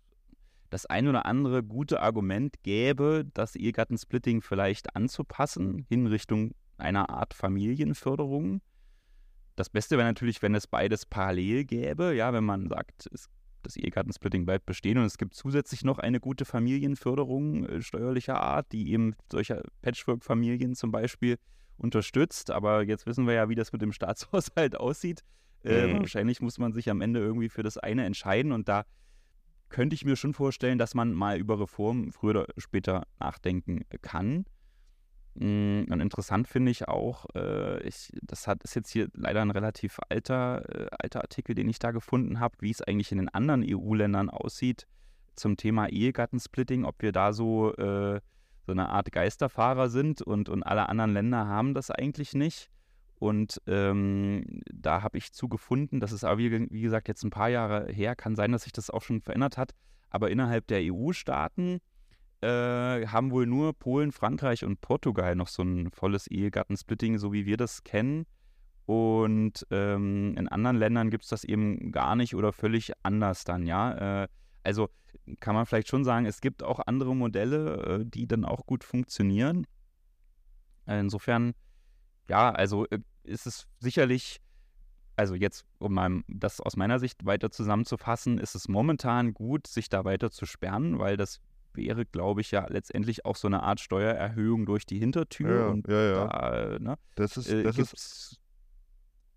das ein oder andere gute Argument gäbe, das Ehegattensplitting vielleicht anzupassen in Richtung einer Art Familienförderung. Das Beste wäre natürlich, wenn es beides parallel gäbe. Ja, wenn man sagt, es das Ehegattensplitting bleibt bestehen und es gibt zusätzlich noch eine gute Familienförderung äh, steuerlicher Art, die eben solche Patchwork-Familien zum Beispiel unterstützt. Aber jetzt wissen wir ja, wie das mit dem Staatshaushalt aussieht. Äh, mhm. Wahrscheinlich muss man sich am Ende irgendwie für das eine entscheiden und da könnte ich mir schon vorstellen, dass man mal über Reformen früher oder später nachdenken kann. Mm, und interessant finde ich auch, äh, ich, das hat, ist jetzt hier leider ein relativ alter, äh, alter Artikel, den ich da gefunden habe, wie es eigentlich in den anderen EU-Ländern aussieht zum Thema Ehegattensplitting, ob wir da so, äh, so eine Art Geisterfahrer sind und, und alle anderen Länder haben das eigentlich nicht. Und ähm, da habe ich zugefunden, das ist aber wie, wie gesagt jetzt ein paar Jahre her, kann sein, dass sich das auch schon verändert hat, aber innerhalb der EU-Staaten äh, haben wohl nur Polen, Frankreich und Portugal noch so ein volles Ehegattensplitting, so wie wir das kennen. Und ähm, in anderen Ländern gibt es das eben gar nicht oder völlig anders dann, ja. Äh, also kann man vielleicht schon sagen, es gibt auch andere Modelle, äh, die dann auch gut funktionieren. Insofern, ja, also äh, ist es sicherlich, also jetzt, um mal das aus meiner Sicht weiter zusammenzufassen, ist es momentan gut, sich da weiter zu sperren, weil das wäre, glaube ich, ja letztendlich auch so eine Art Steuererhöhung durch die Hintertür. Ja, und ja, ja. Da, ne, das ist, äh, das ist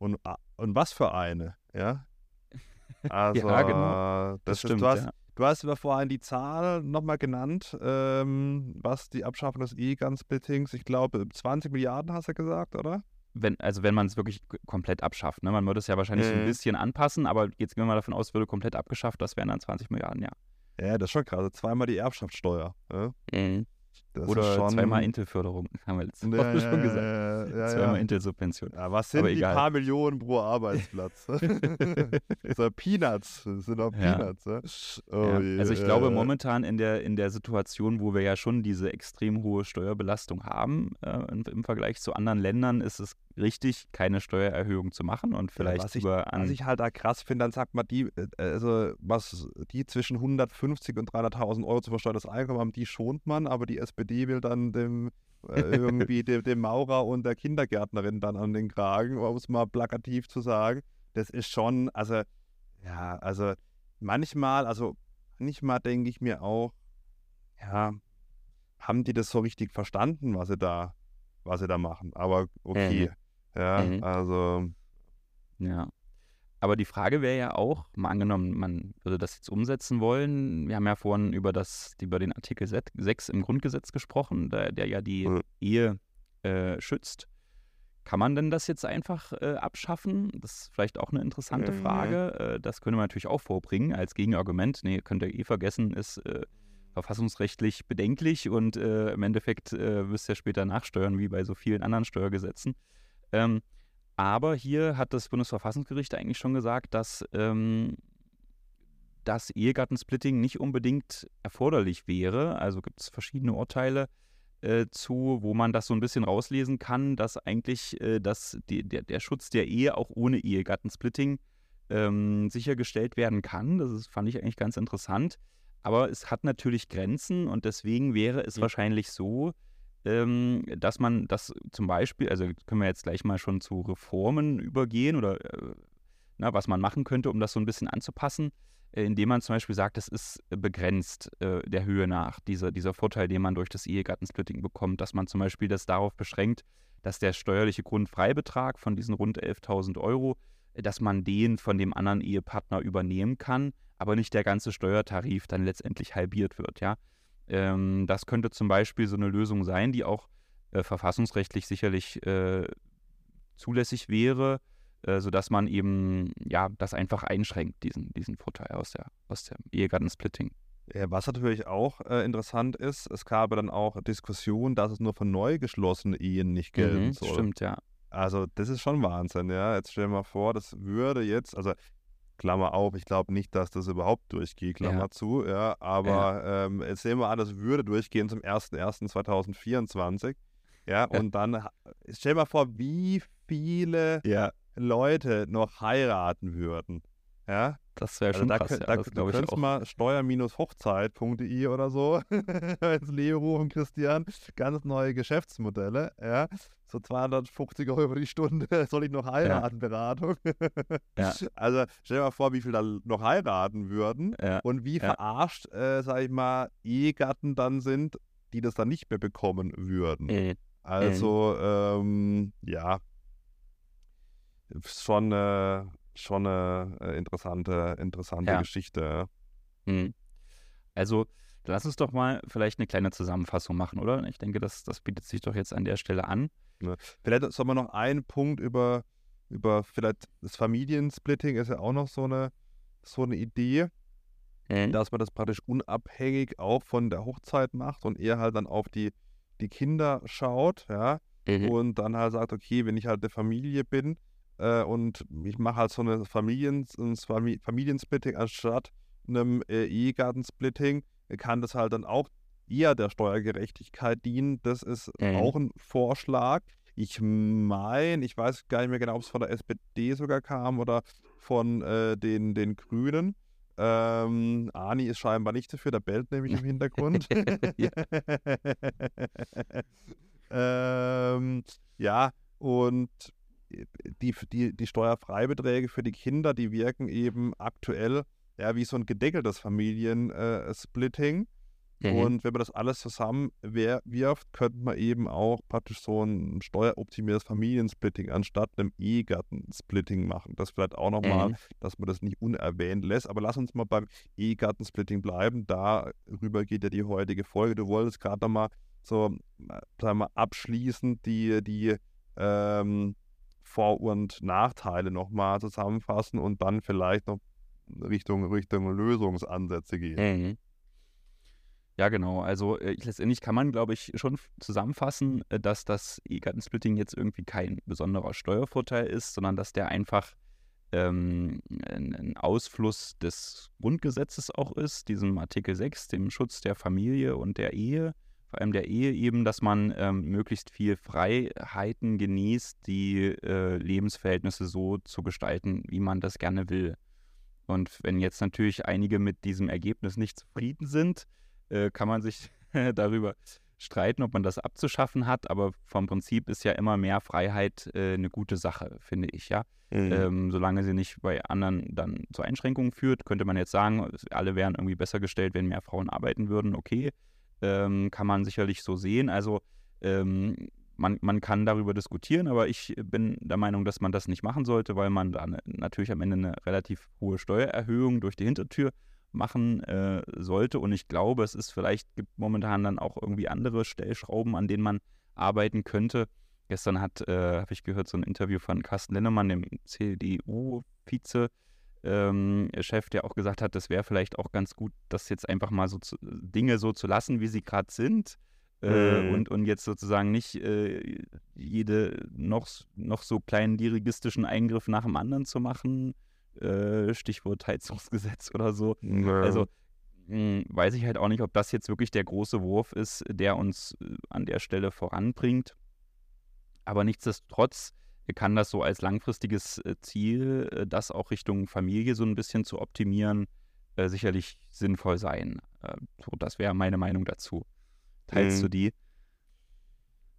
und, ah, und was für eine, ja? Also, ja, genau. Das, das stimmt, ist, du, hast, ja. du hast aber vorhin die Zahl nochmal genannt, ähm, was die Abschaffung des E-Gun-Splittings, ich glaube, 20 Milliarden hast du gesagt, oder? Wenn, also wenn man es wirklich komplett abschafft. Ne? Man würde es ja wahrscheinlich mhm. so ein bisschen anpassen, aber jetzt gehen wir mal davon aus, würde komplett abgeschafft, das wären dann 20 Milliarden, ja. Ja, das ist schon krass. Zweimal die Erbschaftssteuer. Ja? Mhm. Das Oder schon, zweimal Intel-Förderung, haben wir letzte Woche ja, schon gesagt. Ja, ja, zweimal ja. Intel-Subvention. Ja, was sind Aber die egal. paar Millionen pro Arbeitsplatz? so Peanuts, das sind Ja. Peanuts. Oh Ja, also ich glaube äh, momentan in der, in der Situation, wo wir ja schon diese extrem hohe Steuerbelastung haben, äh, im, im Vergleich zu anderen Ländern, ist es richtig, keine Steuererhöhung zu machen und vielleicht was ich, über an Was ich halt da krass finde, dann sagt man, die, äh, also was die zwischen 150 und 300.000 Euro zu versteuerndes Einkommen haben, die schont man, aber die SPD will dann dem äh, irgendwie dem, dem Maurer und der Kindergärtnerin dann an den Kragen, um es mal plakativ zu sagen. Das ist schon, also ja, also manchmal, also manchmal denke ich mir auch, ja, haben die das so richtig verstanden, was sie da, was sie da machen? Aber okay, ja, Mhm. also Ja. Aber die Frage wäre ja auch, mal angenommen, man würde das jetzt umsetzen wollen. Wir haben ja vorhin über, das, über den Artikel 6 im Grundgesetz gesprochen, der, der ja die Mhm. Ehe äh, schützt. Kann man denn das jetzt einfach äh, abschaffen? Das ist vielleicht auch eine interessante Mhm. Frage. Äh, das könnte man natürlich auch vorbringen als Gegenargument. Nee, könnt ihr eh vergessen, ist äh, verfassungsrechtlich bedenklich und äh, im Endeffekt müsst ihr später nachsteuern, wie bei so vielen anderen Steuergesetzen. Ähm, aber hier hat das Bundesverfassungsgericht eigentlich schon gesagt, dass ähm, das Ehegattensplitting nicht unbedingt erforderlich wäre. Also gibt es verschiedene Urteile äh, zu, wo man das so ein bisschen rauslesen kann, dass eigentlich äh, dass die, der, der Schutz der Ehe auch ohne Ehegattensplitting ähm, sichergestellt werden kann. Das ist, fand ich eigentlich ganz interessant. Aber es hat natürlich Grenzen und deswegen wäre es Ja. wahrscheinlich so, ähm, dass man das zum Beispiel, also können wir jetzt gleich mal schon zu Reformen übergehen oder äh, na, was man machen könnte, um das so ein bisschen anzupassen, äh, indem man zum Beispiel sagt, es ist begrenzt äh, der Höhe nach, dieser, dieser Vorteil, den man durch das Ehegattensplitting bekommt, dass man zum Beispiel das darauf beschränkt, dass der steuerliche Grundfreibetrag von diesen rund 11.000 Euro, äh, dass man den von dem anderen Ehepartner übernehmen kann, aber nicht der ganze Steuertarif dann letztendlich halbiert wird, ja. Ähm, das könnte zum Beispiel so eine Lösung sein, die auch äh, verfassungsrechtlich sicherlich äh, zulässig wäre, äh, sodass man eben ja das einfach einschränkt, diesen, diesen Vorteil aus der aus dem Ehegattensplitting. Ja, was natürlich auch äh, interessant ist, es gab dann auch Diskussionen, dass es nur für neu geschlossene Ehen nicht gelten Mhm, soll. stimmt, ja. Also das ist schon Wahnsinn, ja. Jetzt stell dir mal vor, das würde jetzt, also Klammer auf, ich glaube nicht, dass das überhaupt durchgeht, Klammer Ja. zu, ja. Aber ähm, jetzt sehen wir an, das würde durchgehen zum 01.01.2024. Ja, und dann stell mal vor, wie viele Ja, Leute noch heiraten würden. Ja, das wäre also schon da, krass, könnt- ja, da, das du könntest mal steuer-hochzeit.de oder so ins Leben rufen, Christian. Ganz neue Geschäftsmodelle. Ja. So 250 Euro die Stunde. Soll ich noch heiraten, Beratung? Ja. Also stell dir mal vor, wie viele da noch heiraten würden Ja, und wie Ja. verarscht, äh, sag ich mal, Ehegatten dann sind, die das dann nicht mehr bekommen würden. äh, Also, ähm, ja, schon, äh, schon eine äh, interessante, interessante Ja. Geschichte. mhm. Also lass uns doch mal vielleicht eine kleine Zusammenfassung machen, oder? Ich denke, das, das bietet sich doch jetzt an der Stelle an. Ne? Vielleicht soll man noch einen Punkt über, über vielleicht das Familiensplitting ist ja auch noch so eine, so eine Idee, Mhm. dass man das praktisch unabhängig auch von der Hochzeit macht und eher halt dann auf die, die Kinder schaut, ja, Mhm. und dann halt sagt, okay, wenn ich halt eine Familie bin äh, und ich mache halt so eine Familien, ein Fami- Familiensplitting anstatt einem äh, Ehegattensplitting, kann das halt dann auch eher der Steuergerechtigkeit dienen. Das ist Mhm. auch ein Vorschlag. Ich meine, ich weiß gar nicht mehr genau, ob es von der SPD sogar kam oder von äh, den, den Grünen. Ähm, Ani ist scheinbar nicht dafür, der bellt nämlich im Hintergrund. ähm, ja, und die, die, die Steuerfreibeträge für die Kinder, die wirken eben aktuell ja, wie so ein gedeckeltes Familiensplitting. Mhm. Und wenn man das alles zusammen wirft, könnte man eben auch praktisch so ein steueroptimiertes Familiensplitting anstatt einem Ehegattensplitting machen. Das vielleicht auch nochmal, Mhm. dass man das nicht unerwähnt lässt. Aber lass uns mal beim Ehegattensplitting bleiben. Darüber geht ja die heutige Folge. Du wolltest gerade nochmal so, sagen wir mal, abschließend die, die ähm, Vor- und Nachteile nochmal zusammenfassen und dann vielleicht noch Richtung, Richtung Lösungsansätze gehen. Mhm. Ja, genau. Also äh, letztendlich kann man, glaube ich, schon zusammenfassen, äh, dass das Ehegattensplitting jetzt irgendwie kein besonderer Steuervorteil ist, sondern dass der einfach ähm, ein Ausfluss des Grundgesetzes auch ist, diesem Artikel 6, dem Schutz der Familie und der Ehe, vor allem der Ehe eben, dass man ähm, möglichst viel Freiheiten genießt, die äh, Lebensverhältnisse so zu gestalten, wie man das gerne will. Und wenn jetzt natürlich einige mit diesem Ergebnis nicht zufrieden sind, äh, kann man sich darüber streiten, ob man das abzuschaffen hat, aber vom Prinzip ist ja immer mehr Freiheit äh, eine gute Sache, finde ich, ja. Mhm. Ähm, solange sie nicht bei anderen dann zu Einschränkungen führt, könnte man jetzt sagen, alle wären irgendwie besser gestellt, wenn mehr Frauen arbeiten würden, okay. Ähm, kann man sicherlich so sehen. Also ähm, man, man kann darüber diskutieren, aber ich bin der Meinung, dass man das nicht machen sollte, weil man dann natürlich am Ende eine relativ hohe Steuererhöhung durch die Hintertür machen äh, sollte. Und ich glaube, es ist vielleicht, gibt momentan dann auch irgendwie andere Stellschrauben, an denen man arbeiten könnte. Gestern hat, äh, habe ich gehört, so ein Interview von Carsten Lennemann, dem CDU-Vize. Ähm, Chef, der auch gesagt hat, das wäre vielleicht auch ganz gut, das jetzt einfach mal so zu, Dinge so zu lassen, wie sie gerade sind. Äh, mhm. und, und jetzt sozusagen nicht äh, jede noch, noch so kleinen dirigistischen Eingriff nach dem anderen zu machen, äh, Stichwort Heizungsgesetz oder so. Ja. Also mh, hm, weiß ich halt auch nicht, ob das jetzt wirklich der große Wurf ist, der uns äh, an der Stelle voranbringt. Aber nichtsdestotrotz kann das so als langfristiges äh, Ziel, äh, das auch Richtung Familie so ein bisschen zu optimieren, sicherlich sinnvoll sein. So, das wäre meine Meinung dazu. Teilst mhm. du die?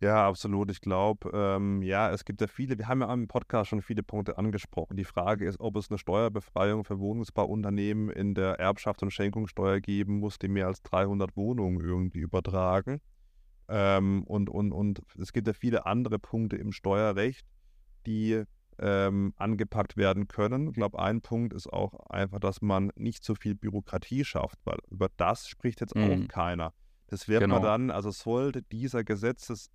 Ja, absolut. Ich glaube, ähm, ja, es gibt ja viele, wir haben ja im Podcast schon viele Punkte angesprochen. Die Frage ist, ob es eine Steuerbefreiung für Wohnungsbauunternehmen in der Erbschaft und Schenkungssteuer geben muss, die mehr als 300 Wohnungen irgendwie übertragen. Ähm, und, und, und es gibt ja viele andere Punkte im Steuerrecht, die ähm, angepackt werden können. Ich glaube, ein Punkt ist auch einfach, dass man nicht so viel Bürokratie schafft, weil über das spricht jetzt mhm. auch keiner. Das wird genau. man dann, also sollte dieser Gesetzes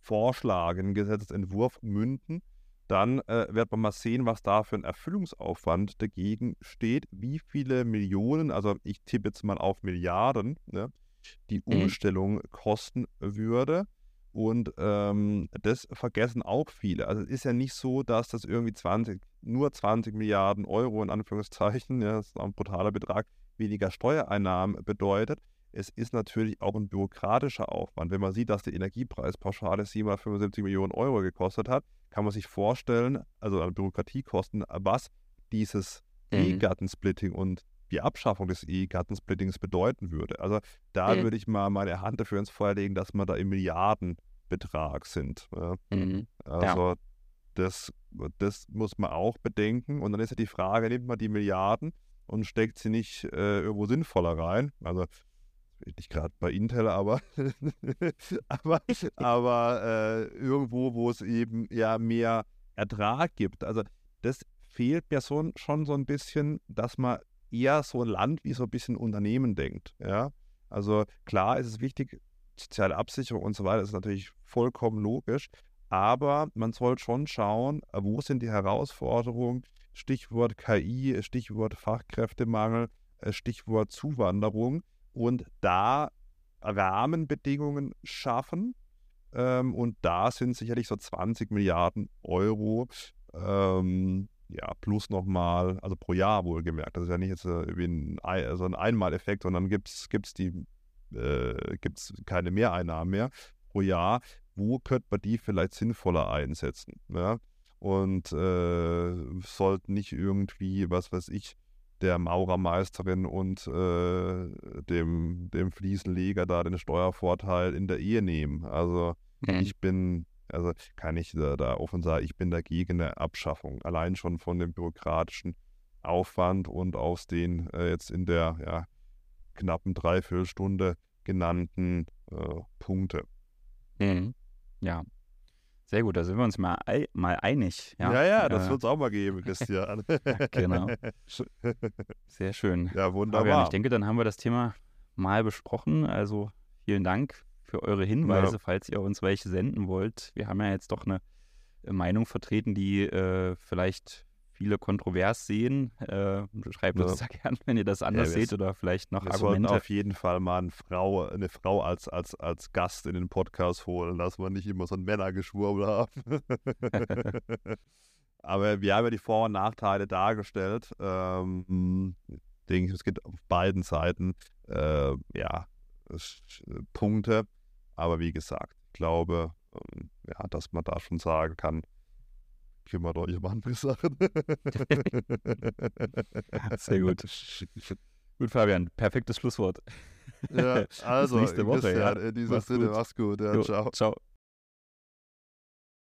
Vorschlag, einen Gesetzentwurf münden, dann äh, wird man mal sehen, was da für ein Erfüllungsaufwand dagegen steht, wie viele Millionen, also ich tippe jetzt mal auf Milliarden, ne, die mhm. Umstellung mhm. kosten würde. Und ähm, das vergessen auch viele. Also es ist ja nicht so, dass das irgendwie 20, nur 20 Milliarden Euro in Anführungszeichen, ja, das ist ein brutaler Betrag, weniger Steuereinnahmen bedeutet, es ist natürlich auch ein bürokratischer Aufwand. Wenn man sieht, dass die Energiepreispauschale 775 Millionen Euro gekostet hat, kann man sich vorstellen, also an Bürokratiekosten, was dieses mhm. Ehegattensplitting und die Abschaffung des Ehegattensplittings bedeuten würde. Also da mhm. würde ich mal meine Hand dafür ins Feuer legen, dass wir da im Milliardenbetrag sind. Mhm. Also ja. das, das muss man auch bedenken. Und dann ist ja die Frage, nimmt man die Milliarden und steckt sie nicht äh, irgendwo sinnvoller rein? Also nicht gerade bei Intel, aber, aber, aber äh, irgendwo, wo es eben ja mehr Ertrag gibt. Also das fehlt mir so, schon so ein bisschen, dass man eher so ein Land wie so ein bisschen Unternehmen denkt. Ja? Also klar ist es wichtig, soziale Absicherung und so weiter ist natürlich vollkommen logisch, aber man soll schon schauen, wo sind die Herausforderungen, Stichwort KI, Stichwort Fachkräftemangel, äh, Stichwort Zuwanderung und da Rahmenbedingungen schaffen. Ähm, und da sind sicherlich so 20 Milliarden Euro, ähm, ja, plus nochmal, also pro Jahr wohlgemerkt. Das ist ja nicht jetzt äh, ein, also ein Einmaleffekt, sondern gibt es äh, keine Mehreinnahmen mehr pro Jahr. Wo könnte man die vielleicht sinnvoller einsetzen? Ja? Und äh, sollten nicht irgendwie, was weiß ich, der Maurermeisterin und äh, dem, dem Fliesenleger da den Steuervorteil in der Ehe nehmen. Also mhm. ich bin, also kann ich da, da offen sagen, ich bin dagegen eine Abschaffung. Allein schon von dem bürokratischen Aufwand und aus den äh, jetzt in der ja, knappen Dreiviertelstunde genannten äh, Punkte. Mhm. Ja, sehr gut, da sind wir uns mal, mal einig. Ja, ja, ja das äh, wird es auch mal geben, Christian. genau. Sehr schön. Ja, wunderbar. Fabian, ich denke, dann haben wir das Thema mal besprochen. Also vielen Dank für eure Hinweise, ja. falls ihr uns welche senden wollt. Wir haben ja jetzt doch eine Meinung vertreten, die äh, vielleicht viele kontrovers sehen. Äh, schreibt Ja. uns da gern, wenn ihr das anders wir seht oder vielleicht noch Wir sollten Argumente. auf jeden Fall mal eine Frau, eine Frau als, als, als Gast in den Podcast holen, dass wir nicht immer so ein Männergeschwurbel haben. Aber wir haben ja die Vor- und Nachteile dargestellt. Ähm, denke ich, es gibt auf beiden Seiten äh, ja, es- Punkte. Aber wie gesagt, ich glaube, ähm, ja, dass man da schon sagen kann, kümmert euch um andere Sachen. Sehr gut. Gut, Fabian, perfektes Schlusswort. Ja, also, nächste Woche, Christian, ja. in diesem Mach's Sinne, gut. mach's gut. Ja, Jo, ciao. ciao.